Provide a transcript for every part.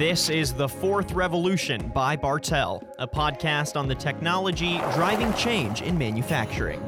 This is The Fourth Revolution by Bartell, a podcast on the technology driving change in manufacturing.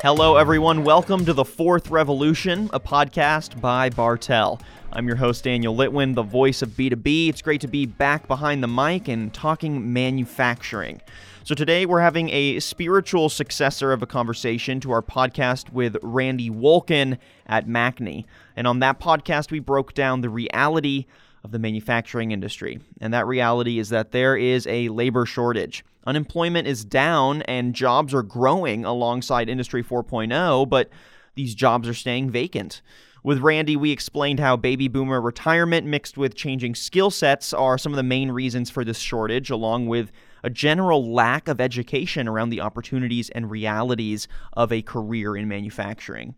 Hello, everyone. Welcome to The Fourth Revolution, a podcast by Bartell. I'm your host, Daniel Litwin, the voice of B2B. It's great to be back behind the mic and talking manufacturing. So, today we're having a spiritual successor of a conversation to our podcast with Randy Wolken at MACNY. And on that podcast, we broke down the reality of the manufacturing industry. And that reality is that there is a labor shortage. Unemployment is down and jobs are growing alongside Industry 4.0, but these jobs are staying vacant. With Randy, we explained how baby boomer retirement mixed with changing skill sets are some of the main reasons for this shortage, along with a general lack of education around the opportunities and realities of a career in manufacturing.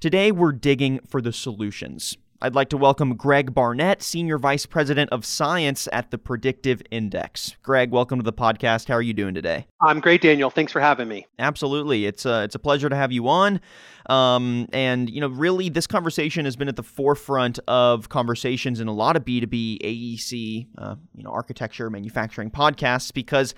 Today, we're digging for the solutions. I'd like to welcome Greg Barnett, Senior Vice President of Science at the Predictive Index. Greg, welcome to the podcast. How are you doing today? I'm great, Daniel. Thanks for having me. Absolutely. It's a, it's a pleasure to have you on. Um, and, you know, really, this conversation has been at the forefront of conversations in a lot of B2B, AEC, uh, you know, architecture, manufacturing podcasts because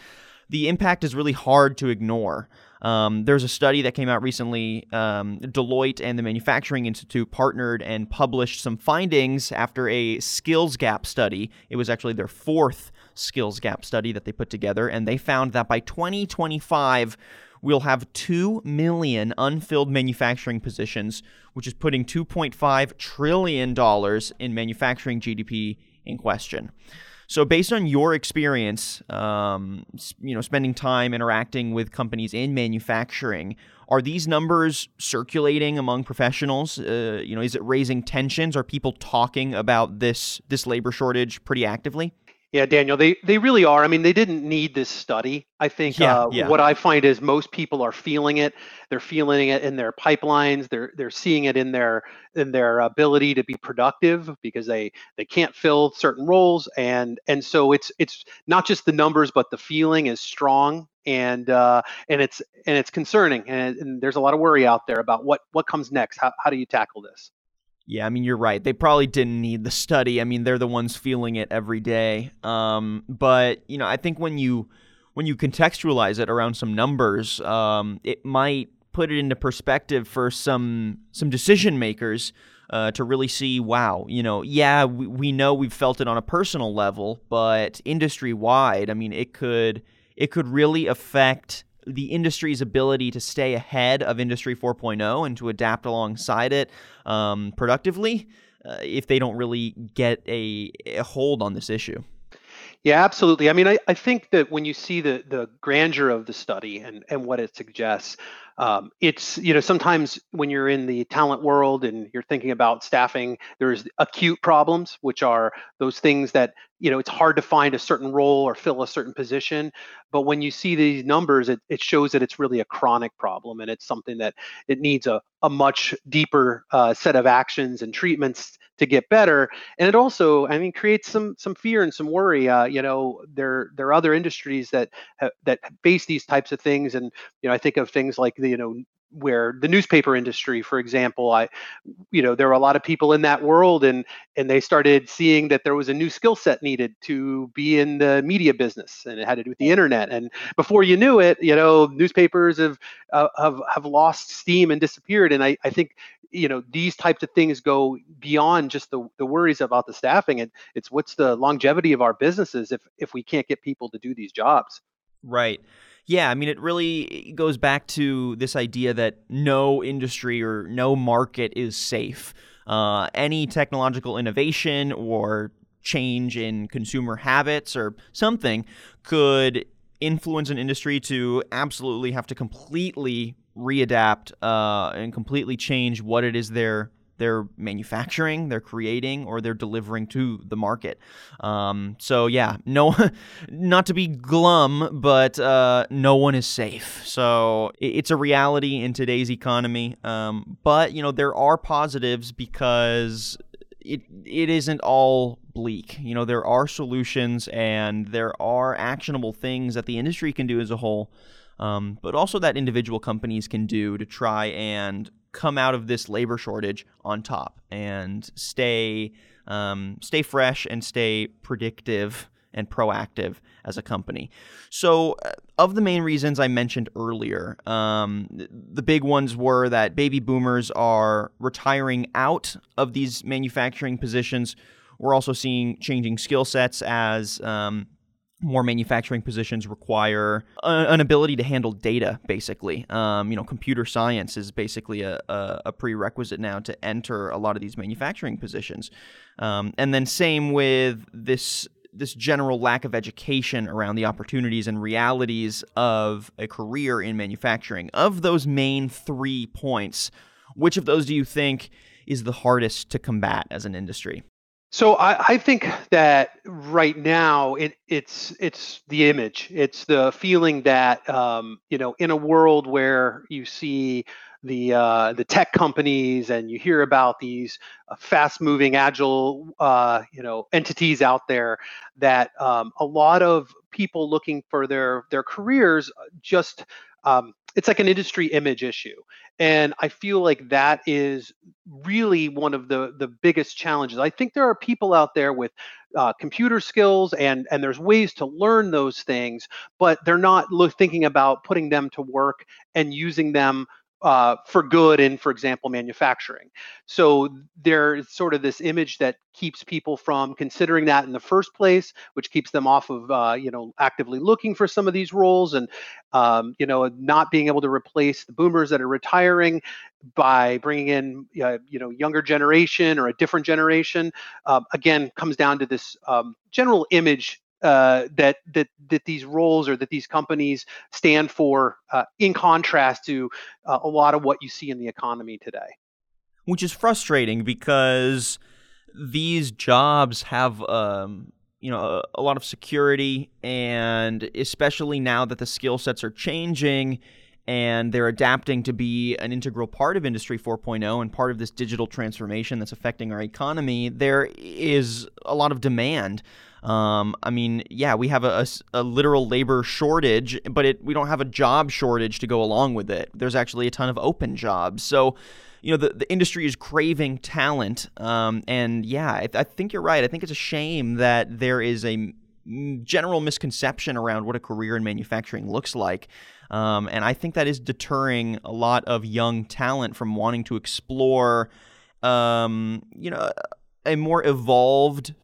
the impact is really hard to ignore. Um, there's a study that came out recently. Um, Deloitte and the Manufacturing Institute partnered and published some findings after a skills gap study. It was actually their fourth skills gap study that they put together, and they found that by 2025, we'll have 2 million unfilled manufacturing positions, which is putting $2.5 trillion in manufacturing GDP in question. So, based on your experience, um, you know, spending time interacting with companies in manufacturing, are these numbers circulating among professionals? Uh, you know, is it raising tensions? Are people talking about this this labor shortage pretty actively? Yeah, Daniel, they they really are. I mean, they didn't need this study. I think yeah, uh, yeah. what I find is most people are feeling it. They're feeling it in their pipelines. They're they're seeing it in their in their ability to be productive because they they can't fill certain roles and and so it's it's not just the numbers but the feeling is strong and uh, and it's and it's concerning and, and there's a lot of worry out there about what what comes next. How how do you tackle this? Yeah, I mean you're right. They probably didn't need the study. I mean they're the ones feeling it every day. Um, but you know, I think when you when you contextualize it around some numbers, um, it might put it into perspective for some some decision makers uh, to really see, wow, you know, yeah, we, we know we've felt it on a personal level, but industry wide, I mean, it could it could really affect the industry's ability to stay ahead of Industry 4.0 and to adapt alongside it um, productively uh, if they don't really get a, a hold on this issue. Yeah, absolutely. I mean, I, I think that when you see the the grandeur of the study and, and what it suggests, um, it's you know sometimes when you're in the talent world and you're thinking about staffing there's acute problems which are those things that you know it's hard to find a certain role or fill a certain position. But when you see these numbers it, it shows that it's really a chronic problem and it's something that it needs a, a much deeper uh, set of actions and treatments to get better and it also i mean creates some some fear and some worry uh, you know there there are other industries that that face these types of things and you know i think of things like the you know where the newspaper industry for example i you know there were a lot of people in that world and and they started seeing that there was a new skill set needed to be in the media business and it had to do with the internet and before you knew it you know newspapers have uh, have have lost steam and disappeared and i i think you know these types of things go beyond just the, the worries about the staffing and it's what's the longevity of our businesses if if we can't get people to do these jobs right yeah, I mean, it really goes back to this idea that no industry or no market is safe. Uh, any technological innovation or change in consumer habits or something could influence an industry to absolutely have to completely readapt uh, and completely change what it is they're they're manufacturing, they're creating, or they're delivering to the market. Um, so yeah, no, not to be glum, but uh, no one is safe. So it's a reality in today's economy. Um, but you know there are positives because it it isn't all bleak. You know there are solutions and there are actionable things that the industry can do as a whole. Um, but also that individual companies can do to try and come out of this labor shortage on top and stay um, stay fresh and stay predictive and proactive as a company. So, uh, of the main reasons I mentioned earlier, um, the big ones were that baby boomers are retiring out of these manufacturing positions. We're also seeing changing skill sets as um, more manufacturing positions require an ability to handle data basically um, you know computer science is basically a, a, a, prerequisite now to enter a lot of these manufacturing positions um, and then same with this this general lack of education around the opportunities and realities of a career in manufacturing of those main three points which of those do you think is the hardest to combat as an industry so I, I, think that right now it, it's it's the image. It's the feeling that um, you know in a world where you see the uh, the tech companies and you hear about these uh, fast-moving, agile uh, you know entities out there that um, a lot of people looking for their their careers just um, it's like an industry image issue. And i feel like that is really one of the the biggest challenges. I think there are people out there with uh, computer skills and and there's ways to learn those things but they're not thinking about putting them to work and using them uh, for good in, for example, manufacturing. So there's sort of this image that keeps people from considering that in the first place, which keeps them off of, uh, you know, actively looking for some of these roles and, um, you know, not being able to replace the boomers that are retiring by bringing in, uh, you know, younger generation or a different generation. Um, again, comes down to this um, general image uh, that that that these roles or that these companies stand for, uh, in contrast to uh, a lot of what you see in the economy today. Which is frustrating because these jobs have, um, you know, a, a lot of security, and especially now that the skill sets are changing and they're adapting to be an integral part of Industry 4.0 and part of this digital transformation that's affecting our economy, there is a lot of demand um, I mean, yeah, we have a, a, a, literal labor shortage, but it, we don't have a job shortage to go along with it. There's actually a ton of open jobs. So, you know, the, the industry is craving talent. Um, and yeah, I, I think you're right. I think it's a shame that there is a general misconception around what a career in manufacturing looks like. Um, and I think that is deterring a lot of young talent from wanting to explore, um, you know, a more evolved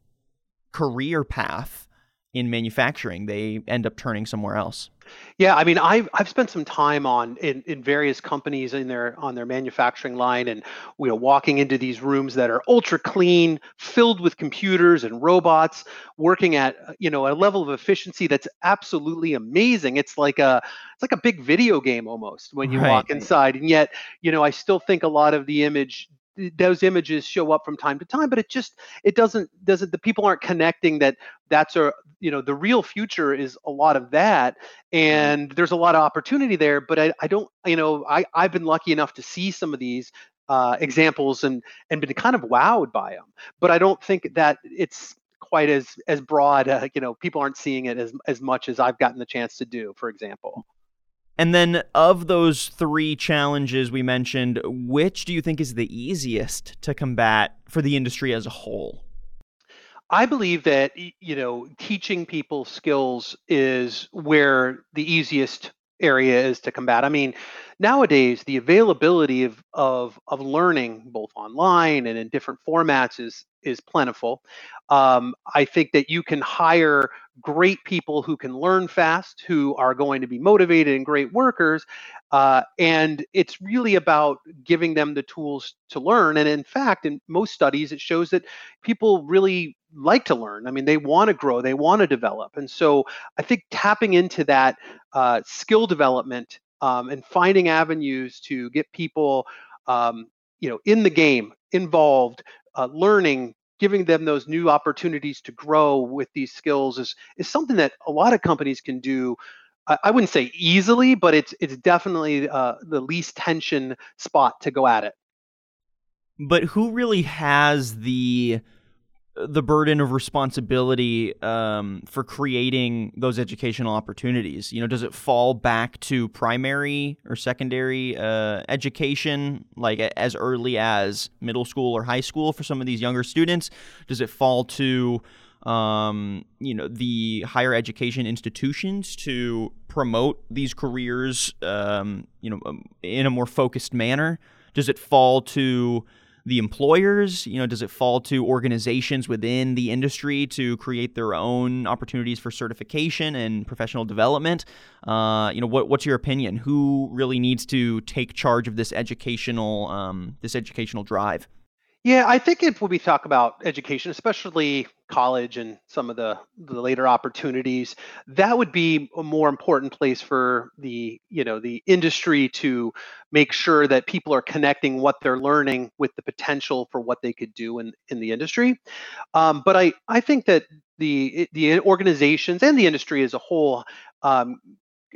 career path in manufacturing. They end up turning somewhere else. Yeah, I mean, I've I've spent some time on in, in various companies in their on their manufacturing line, and you know, walking into these rooms that are ultra clean, filled with computers and robots, working at you know a level of efficiency that's absolutely amazing. It's like a it's like a big video game almost when you right. walk inside, and yet you know I still think a lot of the image those images show up from time to time but it just it doesn't doesn't the people aren't connecting that that's a you know the real future is a lot of that mm-hmm. and there's a lot of opportunity there but i, I don't you know i i've been lucky enough to see some of these uh, examples and and been kind of wowed by them but i don't think that it's quite as as broad uh, you know people aren't seeing it as as much as i've gotten the chance to do for example and then, of those three challenges we mentioned, which do you think is the easiest to combat for the industry as a whole? I believe that you know teaching people skills is where the easiest area is to combat. I mean, nowadays the availability of of of learning both online and in different formats is is plentiful. Um, I think that you can hire great people who can learn fast, who are going to be motivated and great workers. Uh, and it's really about giving them the tools to learn. And in fact, in most studies, it shows that people really like to learn. I mean, they want to grow, they want to develop. And so I think tapping into that uh, skill development um, and finding avenues to get people, um, you know, in the game, involved, uh, learning, giving them those new opportunities to grow with these skills is is something that a lot of companies can do. I, wouldn't say easily, but it's it's definitely uh, the least tension spot to go at it. But who really has the the burden of responsibility um, for creating those educational opportunities? You know, does it fall back to primary or secondary uh, education, like as early as middle school or high school for some of these younger students? Does it fall to um, you know the higher education institutions to promote these careers, um, you know, um, in a more focused manner? Does it fall to the employers? You know, does it fall to organizations within the industry to create their own opportunities for certification and professional development? Uh, you know, what, what's your opinion? Who really needs to take charge of this educational um, this educational drive? Yeah, I think if we talk about education, especially college and some of the, the later opportunities, that would be a more important place for the you know the industry to make sure that people are connecting what they're learning with the potential for what they could do in, in the industry. Um, but I I think that the the organizations and the industry as a whole um,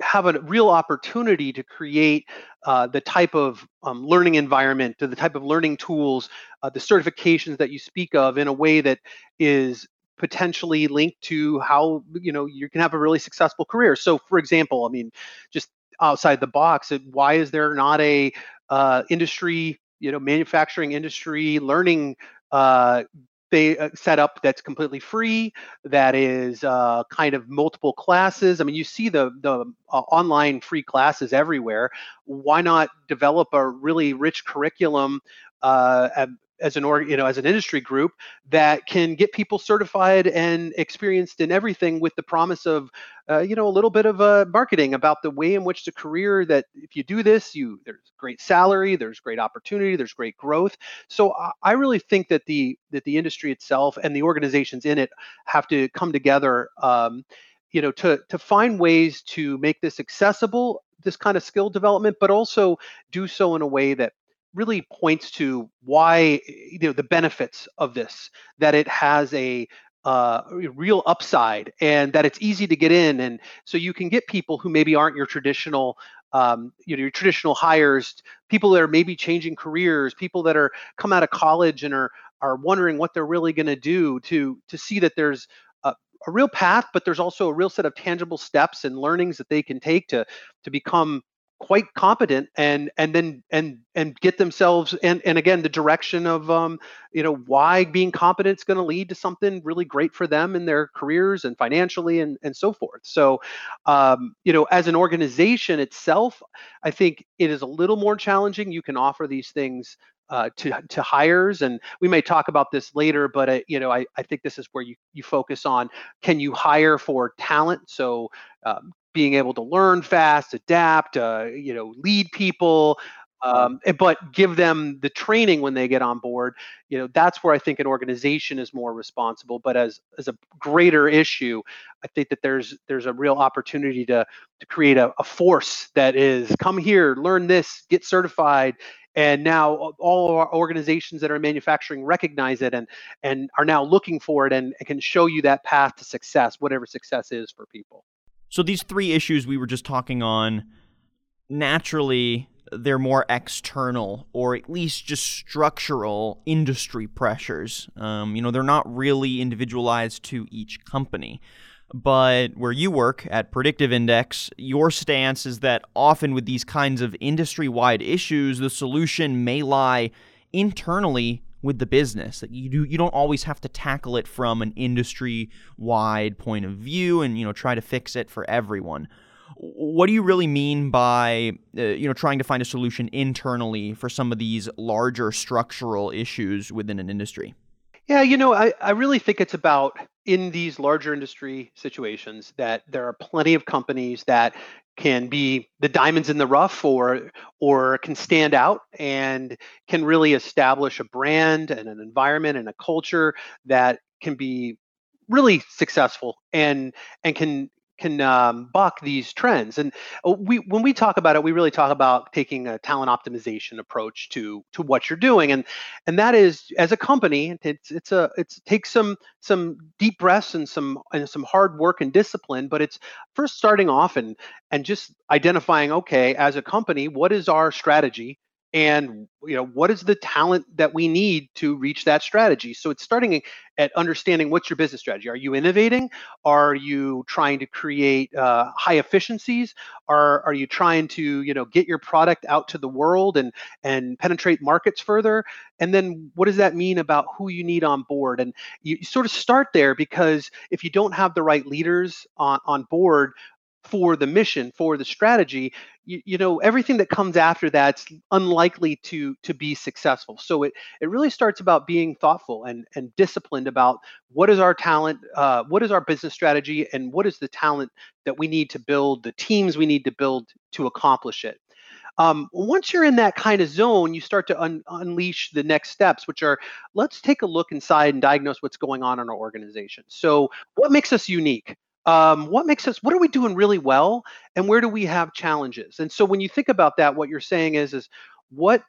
have a real opportunity to create uh, the type of um, learning environment, to the type of learning tools, uh, the certifications that you speak of in a way that is potentially linked to how you know you can have a really successful career. So, for example, I mean, just outside the box, why is there not a uh, industry, you know, manufacturing industry learning uh, they uh, set up that's completely free that is uh, kind of multiple classes. I mean you see the the uh, online free classes everywhere. Why not develop a really rich curriculum uh, as an org, you know, as an industry group that can get people certified and experienced in everything with the promise of, uh, you know, a little bit of uh, marketing about the way in which the career that if you do this, you there's great salary, there's great opportunity, there's great growth. So I, I really think that the that the industry itself and the organizations in it have to come together. Um, you know, to to find ways to make this accessible this kind of skill development, but also do so in a way that really points to why you know the benefits of this that it has a uh, real upside and that it's easy to get in and so you can get people who maybe aren't your traditional um, you know your traditional hires people that are maybe changing careers people that are come out of college and are are wondering what they're really going to do to to see that there's a, a real path but there's also a real set of tangible steps and learnings that they can take to to become quite competent and and then and and get themselves and and again the direction of um you know why being competent is going to lead to something really great for them in their careers and financially and and so forth. So um you know as an organization itself i think it is a little more challenging. You can offer these things uh, to to hires and we may talk about this later but uh, you know I, I think this is where you you focus on can you hire for talent? So um, being able to learn fast, adapt, uh, you know, lead people, um, eh, but give them the training when they get on board. You know, that's where I think an organization is more responsible. But as as a greater issue, I think that there's there's a real opportunity to to create a, a force that is come here, learn this, get certified, and now all of our organizations that are manufacturing recognize it and and are now looking for it and, and can show you that path to success whatever success is for people so these three issues we were just talking on, naturally, they're more external or at least just structural industry pressures. Um, you know, they're not really individualized to each company. But where you work at Predictive Index, your stance is that often with these kinds of industry wide issues, the solution may lie internally with the business. That you do you don't always have to tackle it from an industry wide point of view and you know try to fix it for everyone. What do you really mean by uh, you know trying to find a solution internally for some of these larger structural issues within an industry? Yeah, you know, I, I really think it's about in these larger industry situations that there are plenty of companies that can be the diamonds in the rough or or can stand out and can really establish a brand and an environment and a culture that can be really successful and and can can um, buck these trends. And uh, we, when we talk about it, we really talk about taking a talent optimization approach to to what you're doing, and and that is as a company, it's it's a it's takes some some deep breaths and some and some hard work and discipline, but it's first starting off and and just identifying, okay, as a company, what is our strategy? And you know what is the talent that we need to reach that strategy? So it's starting at understanding what's your business strategy. Are you innovating? Are you trying to create uh, high efficiencies? Are are you trying to you know get your product out to the world and and penetrate markets further? And then what does that mean about who you need on board? And you, you sort of start there because if you don't have the right leaders on on board for the mission for the strategy you, you, know everything that comes after that's unlikely to to be successful so it it really starts about being thoughtful and and disciplined about what is our talent uh, what is our business strategy and what is the talent that we need to build the teams we need to build to accomplish it um, once you're in that kind of zone, you start to un- unleash the next steps, which are let's take a look inside and diagnose what's going on in our organization. So, what makes us unique? Um, what makes us what are we doing really well and where do we have challenges? And so when you think about that what you're saying is is what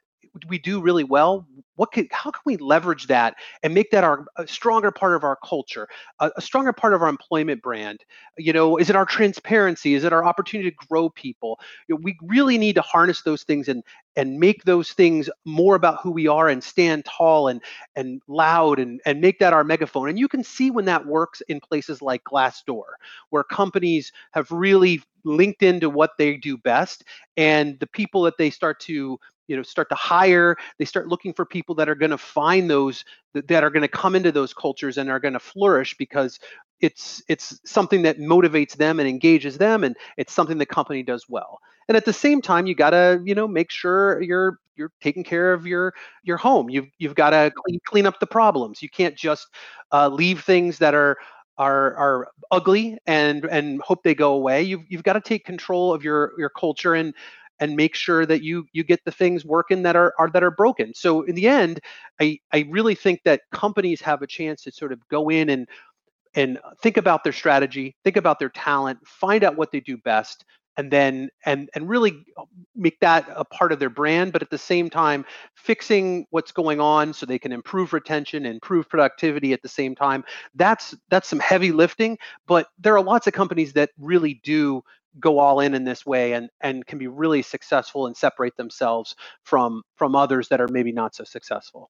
we do really well what can how can we leverage that and make that our a stronger part of our culture a, a, stronger part of our employment brand? You know is it our transparency? Is it our opportunity to grow people? You know, we really need to harness those things and and make those things more about who we are and stand tall and and loud and and make that our megaphone. And you can see when that works in places like glassdoor where companies have really linked into what they do best and the people that they start to you know start to hire they start looking for people that are going to find those that, that are going to come into those cultures and are going to flourish because it's it's something that motivates them and engages them and it's something the company does well. And at the same time you got to you know make sure you're you're taking care of your your home. You've you've got to clean, clean up the problems. You can't just uh, leave things that are are are ugly and and hope they go away. You've you've got to take control of your your culture and and make sure that you you get the things working that are, are that are broken. So in the end, I I really think that companies have a chance to sort of go in and and think about their strategy, think about their talent, find out what they do best, and then and and really make that a part of their brand but at the same time fixing what's going on so they can improve retention improve productivity at the same time that's that's some heavy lifting but there are lots of companies that really do go all in in this way and and can be really successful and separate themselves from from others that are maybe not so successful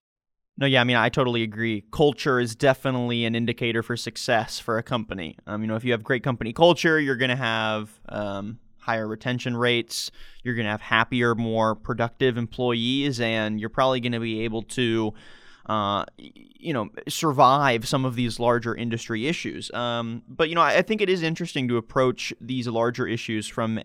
no, yeah, I mean, I totally agree. Culture is definitely an indicator for success for a company. Um, you know, if you have great company culture, you're going to have um, higher retention rates. You're going to have happier, more productive employees, and you're probably going to be able to uh, you know, survive some of these larger industry issues. Um, but you know, I, I think it is interesting to approach these larger issues from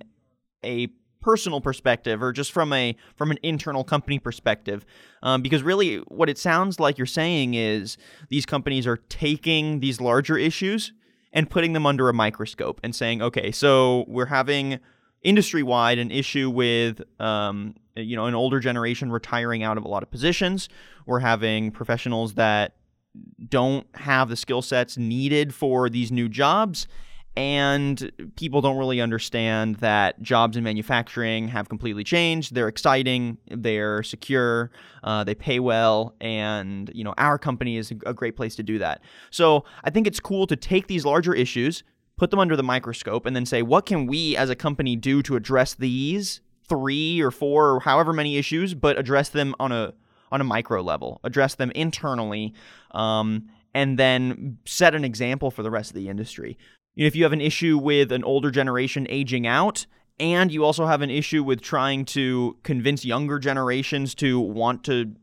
a personal perspective or just from a from an internal company perspective um, because really what it sounds like you're saying is these companies are taking these larger issues and putting them under a microscope and saying okay so we're having industry wide an issue with um, you know an older generation retiring out of a lot of positions. We're having professionals that don't have the skill sets needed for these new jobs. And people don't really understand that jobs in manufacturing have completely changed. They're exciting, they're secure, uh, they pay well, and you know our company is a great place to do that. So I think it's cool to take these larger issues, put them under the microscope, and then say, what can we as a company do to address these three or four or however many issues, but address them on a on a micro level, address them internally, um, and then set an example for the rest of the industry. If you have an issue with an older generation aging out, and you also have an issue with trying to convince younger generations to want to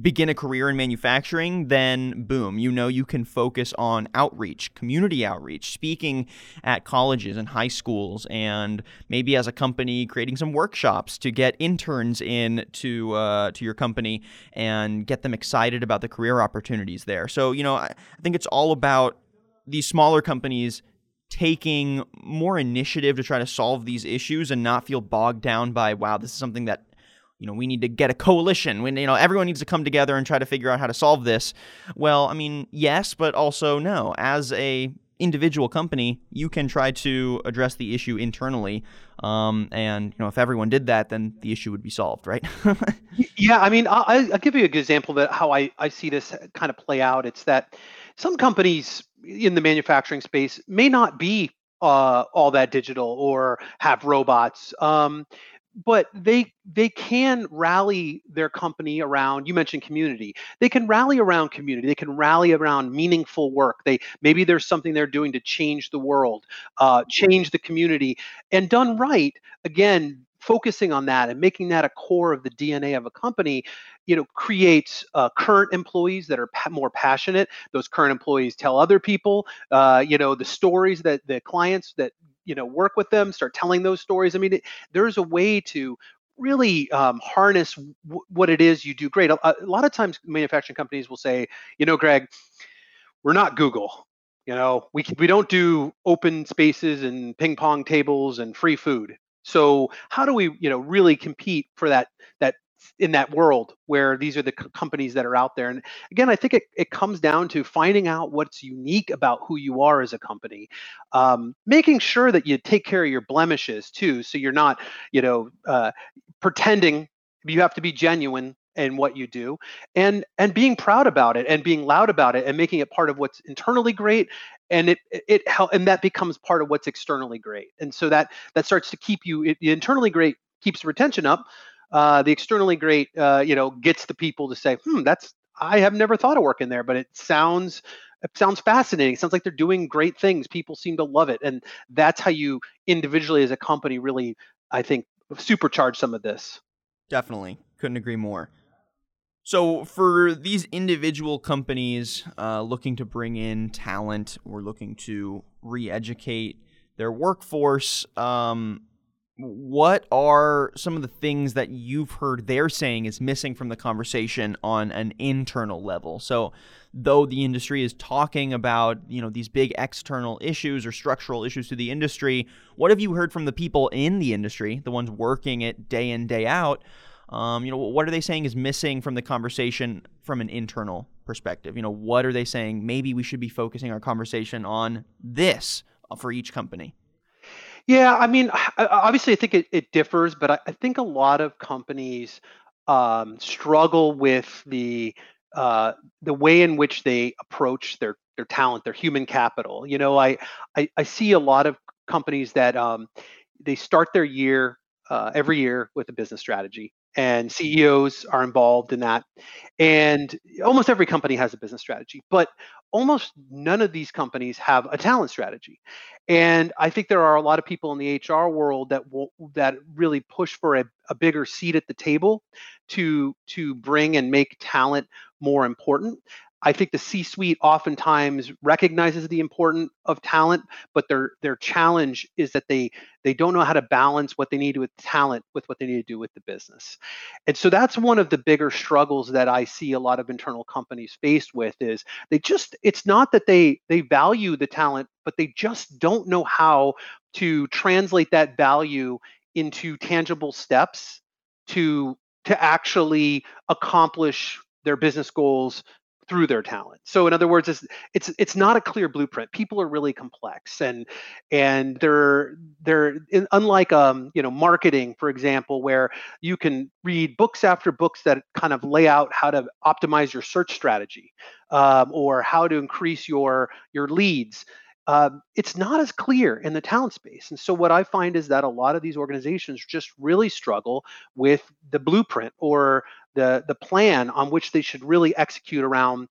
begin a career in manufacturing, then boom, you know you can focus on outreach, community outreach, speaking at colleges and high schools, and maybe as a company creating some workshops to get interns in to uh, to your company and get them excited about the career opportunities there. So you know, I, I think it's all about these smaller companies taking more initiative to try to solve these issues and not feel bogged down by wow this is something that you know, we need to get a coalition. When you know, everyone needs to come together and try to figure out how to solve this. Well, I mean, yes, but also no. As a individual company, you can try to address the issue internally. Um, and you know, if everyone did that, then the issue would be solved, right? yeah, I mean, I, will give you a good example that how I, I see this kind of play out. It's that some companies in the manufacturing space may not be uh, all that digital or have robots. Um, but they they can rally their company around you mentioned community they can rally around community they can rally around meaningful work they maybe there's something they're doing to change the world uh, change the community and done right again focusing on that and making that a core of the dna of a company you know creates uh, current employees that are pa- more passionate those current employees tell other people uh, you know the stories that the clients that you know work with them start telling those stories. I mean it, there's a way to really um, harness w- what it is you do great. A, a lot of times manufacturing companies will say you know greg we're not google you know? We, we don't do open spaces and ping pong tables and free food. So how do we you know really compete for that that in that world where these are the c- companies that are out there. And again, I think it, it comes down to finding out what's unique about who you are as a company, um, making sure that you take care of your blemishes too. So you're not, you know, uh, pretending you have to be genuine in what you do and and being proud about it and being loud about it and making it part of what's internally great and it it help and that becomes part of what's externally great and so that that starts to keep you it, internally great keeps retention up uh, the externally great, uh, you know, gets the people to say, "Hmm, that's I have never thought of working there, but it sounds it sounds fascinating. It sounds like they're doing great things. People seem to love it, and that's how you individually as a company really, I think, supercharge some of this. Definitely, couldn't agree more. So, for these individual companies uh, looking to bring in talent or looking to re-educate their workforce, um, what are some of the things that you've heard they're saying is missing from the conversation on an internal level? So though the industry is talking about you know these big external issues or structural issues to the industry what have you heard from the people in the industry the ones working it day in day out? Um, you know what are they saying is missing from the conversation from an internal perspective? You know what are they saying? Maybe we should be focusing our conversation on this for each company Yeah, I mean, obviously, I think it, it differs, but I, I think a lot of companies um, struggle with the uh, the way in which they approach their their talent, their human capital. You know, I I, I see a lot of companies that um, they start their year uh, every year with a business strategy, and CEOs are involved in that. And almost every company has a business strategy, but almost none of these companies have a talent strategy. And I think there are a lot of people in the HR world that will that really push for a, a bigger seat at the table to to bring and make talent more important. I think the C-suite oftentimes recognizes the importance of talent, but their their challenge is that they they don't know how to balance what they need with talent with what they need to do with the business. And so that's one of the bigger struggles that I see a lot of internal companies faced with is they just it's not that they they value the talent, but they just don't know how to translate that value into tangible steps to to actually accomplish their business goals through their talent. So in other words, it's it's it's not a clear blueprint. People are really complex and and they're they're in, unlike um you know marketing for example where you can read books after books that kind of lay out how to optimize your search strategy um, or how to increase your your leads. Um, it's not as clear in the talent space. And so what I find is that a lot of these organizations just really struggle with the blueprint or the the plan on which they should really execute around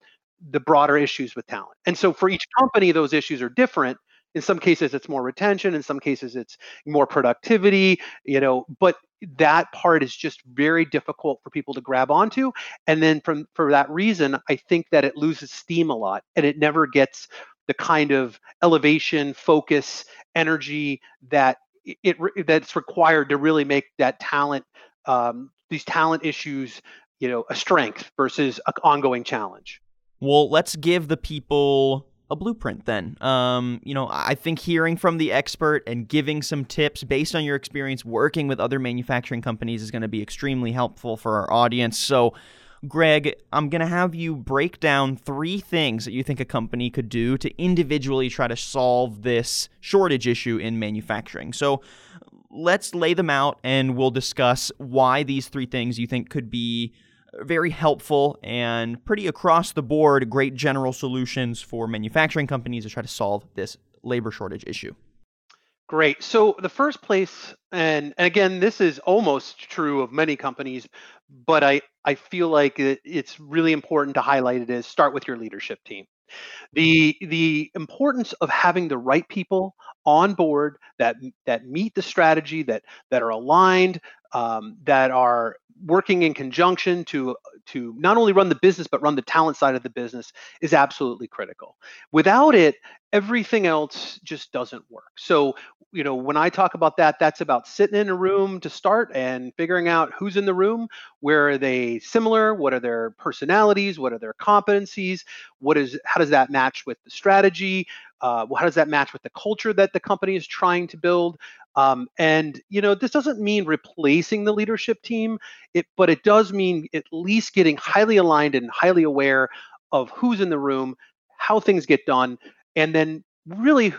the broader issues with talent. And so for each company, those issues are different. In some cases, it's more retention. In some cases, it's more productivity. You know, but that part is just very difficult for people to grab onto. And then from for that reason, I think that it loses steam a lot, and it never gets the kind of elevation, focus, energy that it that's required to really make that talent um, these talent issues, you know, a strength versus an ongoing challenge. Well, let's give the people a blueprint then. Um, you know, I think hearing from the expert and giving some tips based on your experience working with other manufacturing companies is going to be extremely helpful for our audience. So, Greg, I'm going to have you break down three things that you think a company could do to individually try to solve this shortage issue in manufacturing. So, let's lay them out and we'll discuss why these three things you think could be very helpful and pretty across the board great general solutions for manufacturing companies to try to solve this labor shortage issue. Great. So the first place And, again, this is almost true of many companies, but I, I feel like it, it's really important to highlight it is start with your leadership team. The the importance of having the right people on board that that meet the strategy, that that are aligned, um, that are working in conjunction to to not only run the business but run the talent side of the business is absolutely critical. Without it, everything else just doesn't work. So, you know, when I talk about that, that's about sitting in a room to start and figuring out who's in the room, where are they similar, what are their personalities, what are their competencies, what is how does that match with the strategy, uh, how does that match with the culture that the company is trying to build? Um, and you know, this doesn't mean replacing the leadership team, it, but it does mean at least getting highly aligned and highly aware of who's in the room, how things get done, and then really,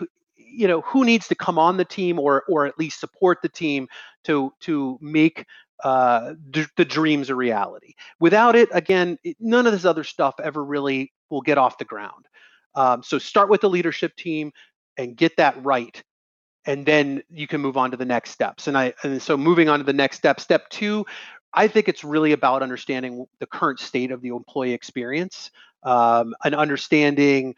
you know, who needs to come on the team or or at least support the team to to make uh, d- the dreams a reality. Without it, again, it, none of this other stuff ever really will get off the ground. Um, so start with the leadership team and get that right and then you can move on to the next steps. And I and so moving on to the next step, step two, I think it's really about understanding the current state of the employee experience um, and understanding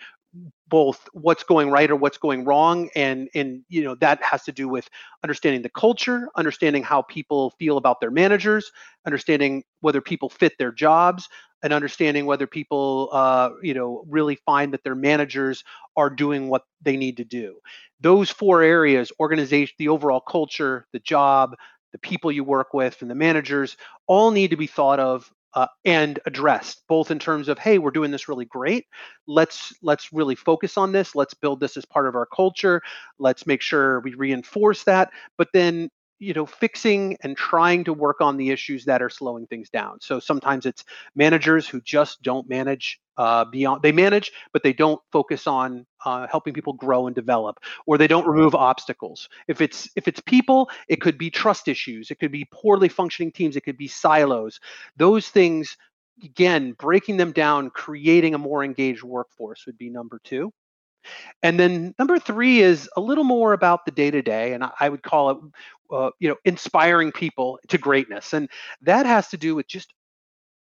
both what's going right or what's going wrong and and you know that has to do with understanding the culture understanding how people feel about their managers understanding whether people fit their jobs and understanding whether people uh, you know really find that their managers are doing what they need to do. Those four areas organization the overall culture the job the people you work with and the managers all need to be thought of uh, and addressed both in terms of hey we're doing this really great. Let's let's really focus on this. Let's build this as part of our culture. Let's make sure we reinforce that. But then you know fixing and trying to work on the issues that are slowing things down. So sometimes it's managers who just don't manage uh, beyond they manage but they don't focus on uh, helping people grow and develop or they don't remove obstacles. If it's if it's people it could be trust issues it could be poorly functioning teams it could be silos. Those things again breaking them down creating a more engaged workforce would be number two. And then number three is a little more about the day to day, and I, would call it, uh, you know, inspiring people to greatness, and that has to do with just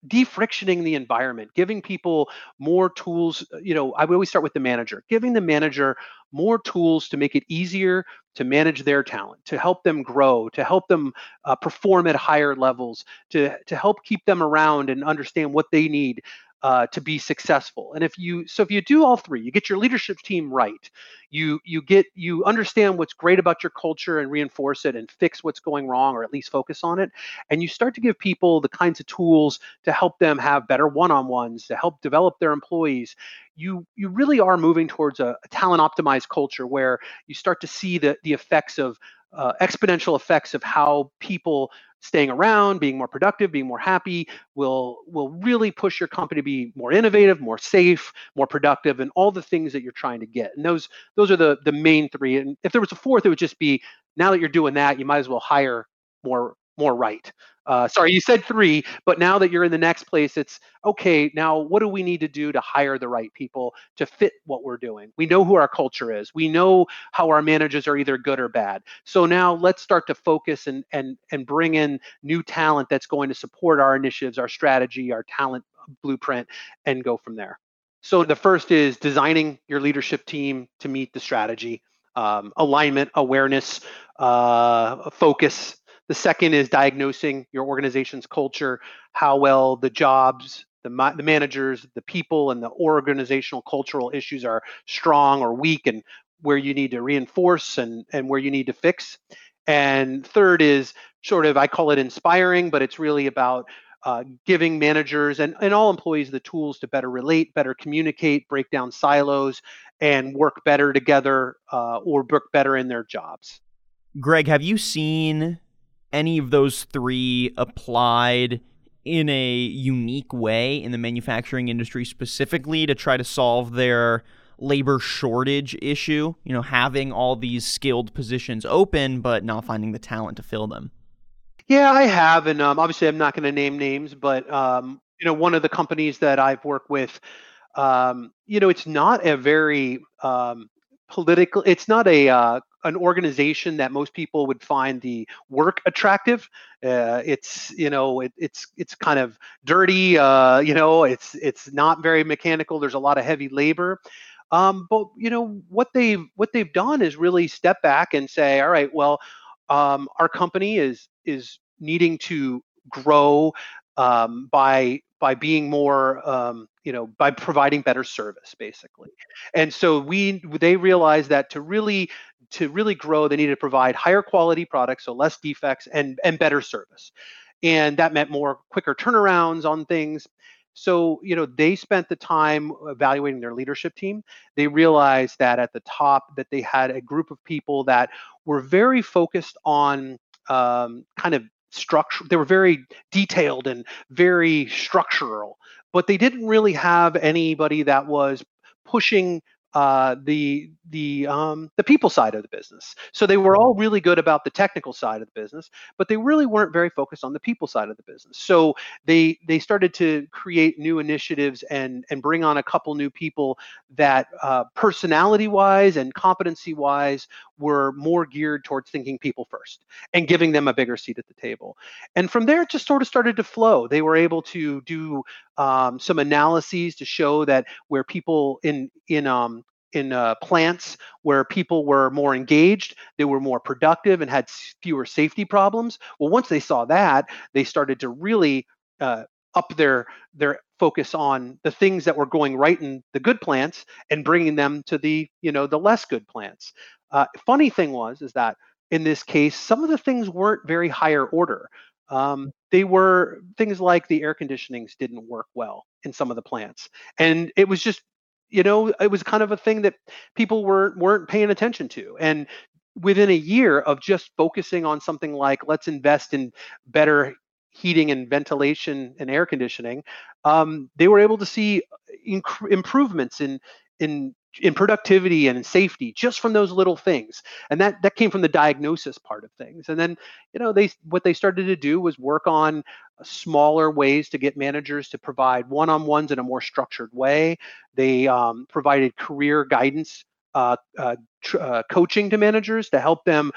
defrictioning the environment, giving people more tools. Uh, you know, I always start with the manager, giving the manager more tools to make it easier to manage their talent, to help them grow, to help them uh, perform at higher levels, to to help keep them around and understand what they need uh, to be successful. And if you so if you do all three, you get your leadership team right, you you get you understand what's great about your culture and reinforce it and fix what's going wrong or at least focus on it, and you start to give people the kinds of tools to help them have better one-on-ones to help develop their employees. You you really are moving towards a, a talent optimized culture where you start to see the the effects of uh, exponential effects of how people staying around, being more productive, being more happy will will really push your company to be more innovative, more safe, more productive, and all the things that you're trying to get. And those those are the the main three. And if there was a fourth, it would just be now that you're doing that, you might as well hire more more right. Uh, sorry, you said three, but now that you're in the next place, it's okay. Now, what do we need to do to hire the right people to fit what we're doing? We know who our culture is. We know how our managers are either good or bad. So now let's start to focus and and and bring in new talent that's going to support our initiatives, our strategy, our talent blueprint, and go from there. So the first is designing your leadership team to meet the strategy, um, alignment, awareness, uh, focus, the second is diagnosing your organization's culture, how well the jobs, the, the managers, the people, and the organizational cultural issues are strong or weak, and where you need to reinforce and, and where you need to fix. And third is sort of, I call it inspiring, but it's really about uh, giving managers and, and all employees the tools to better relate, better communicate, break down silos, and work better together uh, or work better in their jobs. Greg, have you seen any of those three applied in a unique way in the manufacturing industry specifically to try to solve their labor shortage issue, you know, having all these skilled positions open but not finding the talent to fill them. Yeah, I have, and um, obviously I'm not going to name names, but um, you know, one of the companies that I've worked with, um, you know, it's not a very um, political. It's not a uh, an organization that most people would find the work attractive. Uh, it's you know it, it's it's kind of dirty. Uh, you know it's it's not very mechanical. There's a lot of heavy labor. Um, but you know what they've what they've done is really step back and say, all right, well, um, our company is is needing to grow um, by by being more um, you know by providing better service basically. And so we they realized that to really to really grow they needed to provide higher quality products so less defects and and better service. And that meant more quicker turnarounds on things. So you know they spent the time evaluating their leadership team. They realized that at the top that they had a group of people that were very focused on um, kind of structure they were very detailed and very structural but they didn't really have anybody that was pushing uh, the the um, the people side of the business. So they were all really good about the technical side of the business, but they really weren't very focused on the people side of the business. So they they started to create new initiatives and and bring on a couple new people that uh, personality wise and competency wise were more geared towards thinking people first and giving them a bigger seat at the table. And from there, it just sort of started to flow. They were able to do um, some analyses to show that where people in in um, in uh, plants where people were more engaged, they were more productive and had fewer safety problems. Well, once they saw that, they started to really uh, up their their focus on the things that were going right in the good plants and bringing them to the you know the less good plants. Uh, funny thing was is that in this case, some of the things weren't very higher order. Um, they were things like the air conditionings didn't work well in some of the plants, and it was just you know it was kind of a thing that people weren't weren't paying attention to and within a year of just focusing on something like let's invest in better heating and ventilation and air conditioning um, they were able to see inc- improvements in in in productivity and in safety just from those little things. And that that came from the diagnosis part of things. And then you know they what they started to do was work on smaller ways to get managers to provide one-on-ones in a more structured way. They um, provided career guidance uh, uh, tr- uh, coaching to managers to help them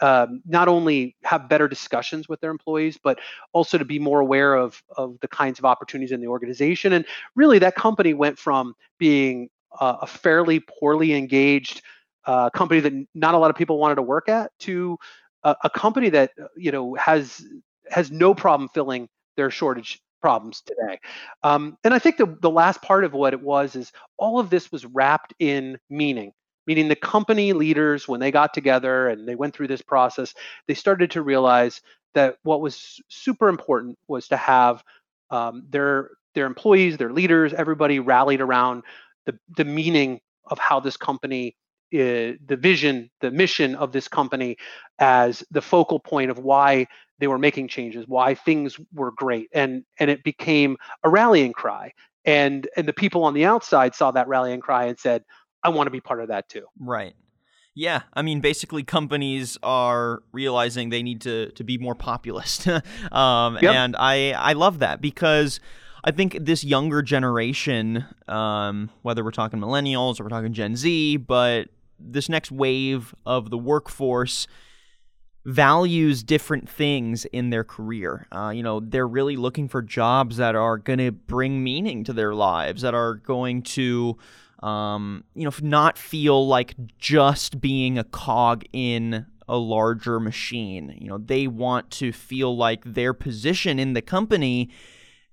um, not only have better discussions with their employees, but also to be more aware of, of the kinds of opportunities in the organization. And really, that company went from being uh, a fairly poorly engaged uh, company that not a lot of people wanted to work at to a, a company that uh, you know has has no problem filling their shortage problems today. Um, and I think the, the last part of what it was is all of this was wrapped in meaning, meaning the company leaders, when they got together and they went through this process, they started to realize that what was super important was to have um, their their employees, their leaders, everybody rallied around the, the meaning of how this company uh, the vision, the mission of this company as the focal point of why they were making changes, why things were great, and and it became a rallying cry. And and the people on the outside saw that rallying cry and said, "I want to be part of that too." Right. Yeah, I mean, basically, companies are realizing they need to to be more populist, um, yep. and I I love that because I think this younger generation, um, whether we're talking millennials or we're talking Gen Z, but this next wave of the workforce values different things in their career. Uh, you know, they're really looking for jobs that are going to bring meaning to their lives, that are going to, um, you know, not feel like just being a cog in a larger machine. You know, they want to feel like their position in the company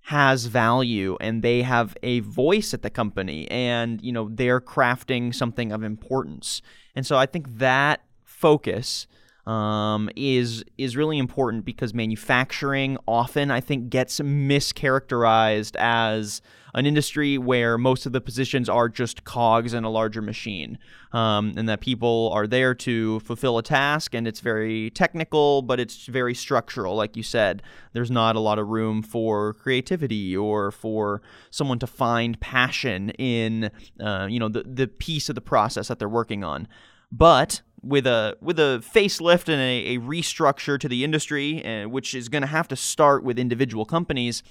has value and they have a voice at the company and you know they're crafting something of importance. And so i think that focus um, is is really important because manufacturing often I think gets mischaracterized as an industry where most of the positions are just cogs in a larger machine, um, and that people are there to fulfill a task, and it's very technical, but it's very structural, like you said. There's not a lot of room for creativity or for someone to find passion in, uh, you know, the the piece of the process that they're working on. But with a with a facelift and a, a restructure to the industry, uh, which is going to have to start with individual companies,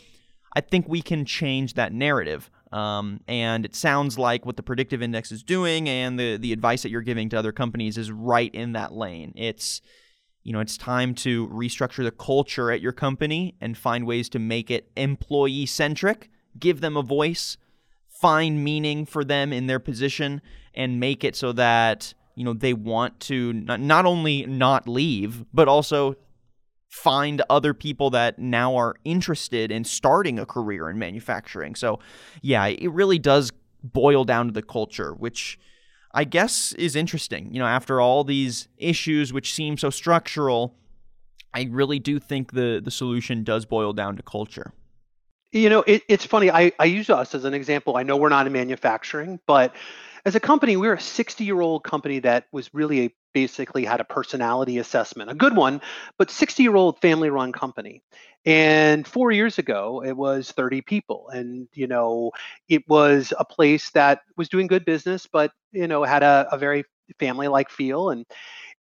I think we can change that narrative. Um, and it sounds like what the predictive index is doing and the, the advice that you're giving to other companies is right in that lane. It's you know, it's time to restructure the culture at your company and find ways to make it employee centric, give them a voice, find meaning for them in their position, and make it so that, you know, they want to not, only not leave, but also find other people that now are interested in starting a career in manufacturing. So, yeah, it really does boil down to the culture, which I guess is interesting. You know, after all these issues which seem so structural, I really do think the the solution does boil down to culture. You know, it, it's funny. I, I use us as an example. I know we're not in manufacturing, but as a company, we're a 60 year old company that was really a, basically had a personality assessment, a good one, but 60 year old family run company. And four years ago, it was 30 people. And, you know, it was a place that was doing good business, but, you know, had a, a very family like feel. And,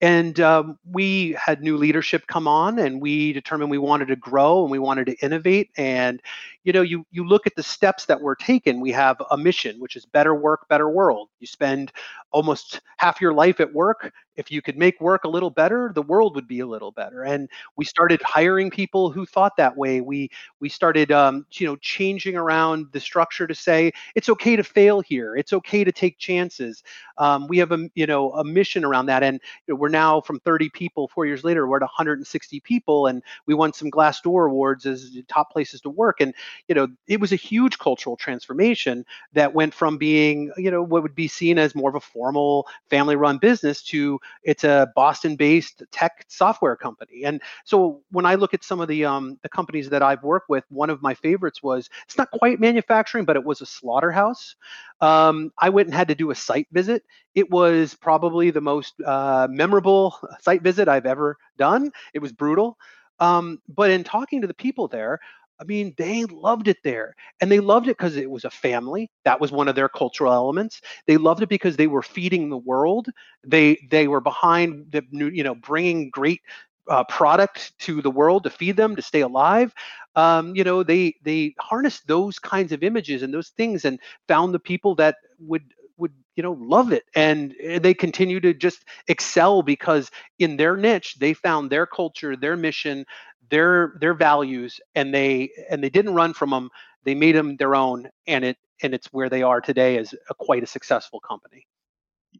and um, we had new leadership come on, and we determined we wanted to grow and we wanted to innovate. And you know, you you look at the steps that were taken. We have a mission, which is better work, better world. You spend almost half your life at work. If you could make work a little better, the world would be a little better. And we started hiring people who thought that way. We we started, um, you know, changing around the structure to say it's okay to fail here. It's okay to take chances. Um, we have a you know a mission around that, and we're now from 30 people. Four years later, we're at 160 people, and we won some Glassdoor awards as top places to work. And you know, it was a huge cultural transformation that went from being you know what would be seen as more of a formal family-run business to it's a Boston-based tech software company. And so when I look at some of the um, the companies that I've worked with, one of my favorites was it's not quite manufacturing, but it was a slaughterhouse. Um, I went and had to do a site visit. It was probably the most uh, memorable site visit I've ever done. It was brutal. Um, but in talking to the people there, I mean, they loved it there. And they loved it because it was a family. That was one of their cultural elements. They loved it because they were feeding the world. They they were behind the new, you know, bringing great uh, product to the world to feed them to stay alive. Um, you know, they they harnessed those kinds of images and those things and found the people that would would you know love it and they continue to just excel because in their niche they found their culture their mission their their values and they and they didn't run from them they made them their own and it and it's where they are today as a quite a successful company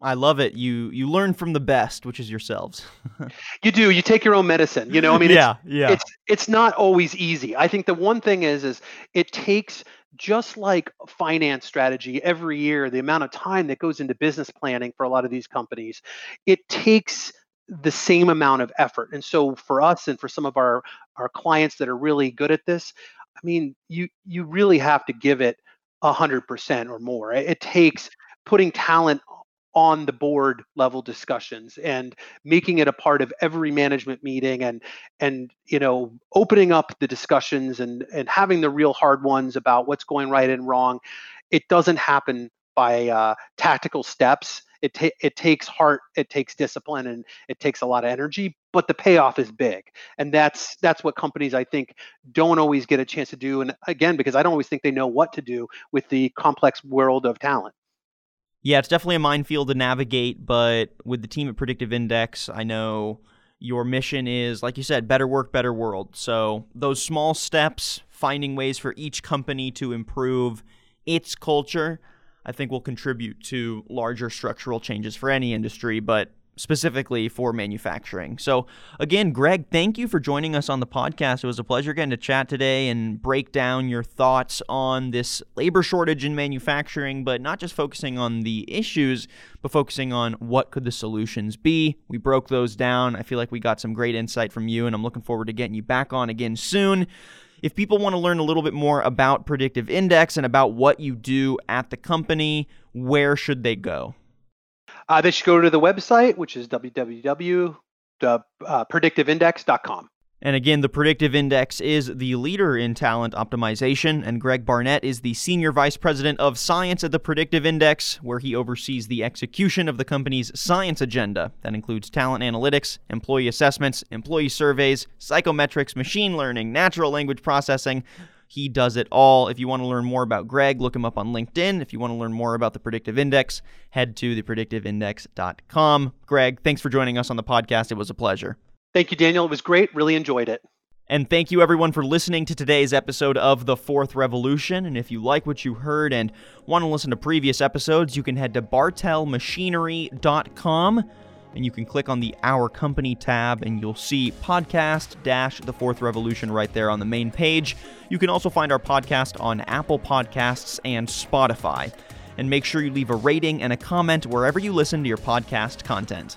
I love it. You you learn from the best, which is yourselves. you do. You take your own medicine. You know, I mean, yeah, it's, yeah. It's it's not always easy. I think the one thing is is it takes just like finance strategy every year, the amount of time that goes into business planning for a lot of these companies, it takes the same amount of effort. And so for us and for some of our our clients that are really good at this, I mean, you you really have to give it a hundred percent or more. It takes putting talent on the board level discussions and making it a part of every management meeting and and you know opening up the discussions and and having the real hard ones about what's going right and wrong it doesn't happen by uh, tactical steps it, ta- it takes heart it takes discipline and it takes a lot of energy but the payoff is big and that's that's what companies i think don't always get a chance to do and again because i don't always think they know what to do with the complex world of talent. Yeah it's definitely a minefield to navigate but with the team at predictive index i know your mission is like you said better work better world. So those small steps finding ways for each company to improve its culture I think will contribute to larger structural changes for any industry, but specifically for manufacturing. So, again, Greg, thank you for joining us on the podcast. It was a pleasure getting to chat today and break down your thoughts on this labor shortage in manufacturing, but not just focusing on the issues, but focusing on what could the solutions be. We broke those down. I feel like we got some great insight from you, and I'm looking forward to getting you back on again soon. If people want to learn a little bit more about Predictive Index and about what you do at the company, where should they go? Uh, they should go to the website, which is www.predictiveindex.com. And again, the Predictive Index is the leader in talent optimization, and Greg Barnett is the Senior Vice President of Science at the Predictive Index, where he oversees the execution of the company's science agenda. That includes talent analytics, employee assessments, employee surveys, psychometrics, machine learning, natural language processing, He does it all. If you want to learn more about Greg, look him up on LinkedIn. If you want to learn more about the predictive index, head to thepredictiveindex.com. Greg, thanks for joining us on the podcast. It was a pleasure. Thank you, Daniel. It was great. Really enjoyed it. And thank you everyone for listening to today's episode of The Fourth Revolution. And if you like what you heard and want to listen to previous episodes, you can head to bartellmachinery.com and you can click on the Our Company tab and you'll see podcast dash The Fourth Revolution right there on the main page. You can also find our podcast on Apple Podcasts and Spotify. And make sure you leave a rating and a comment wherever you listen to your podcast content.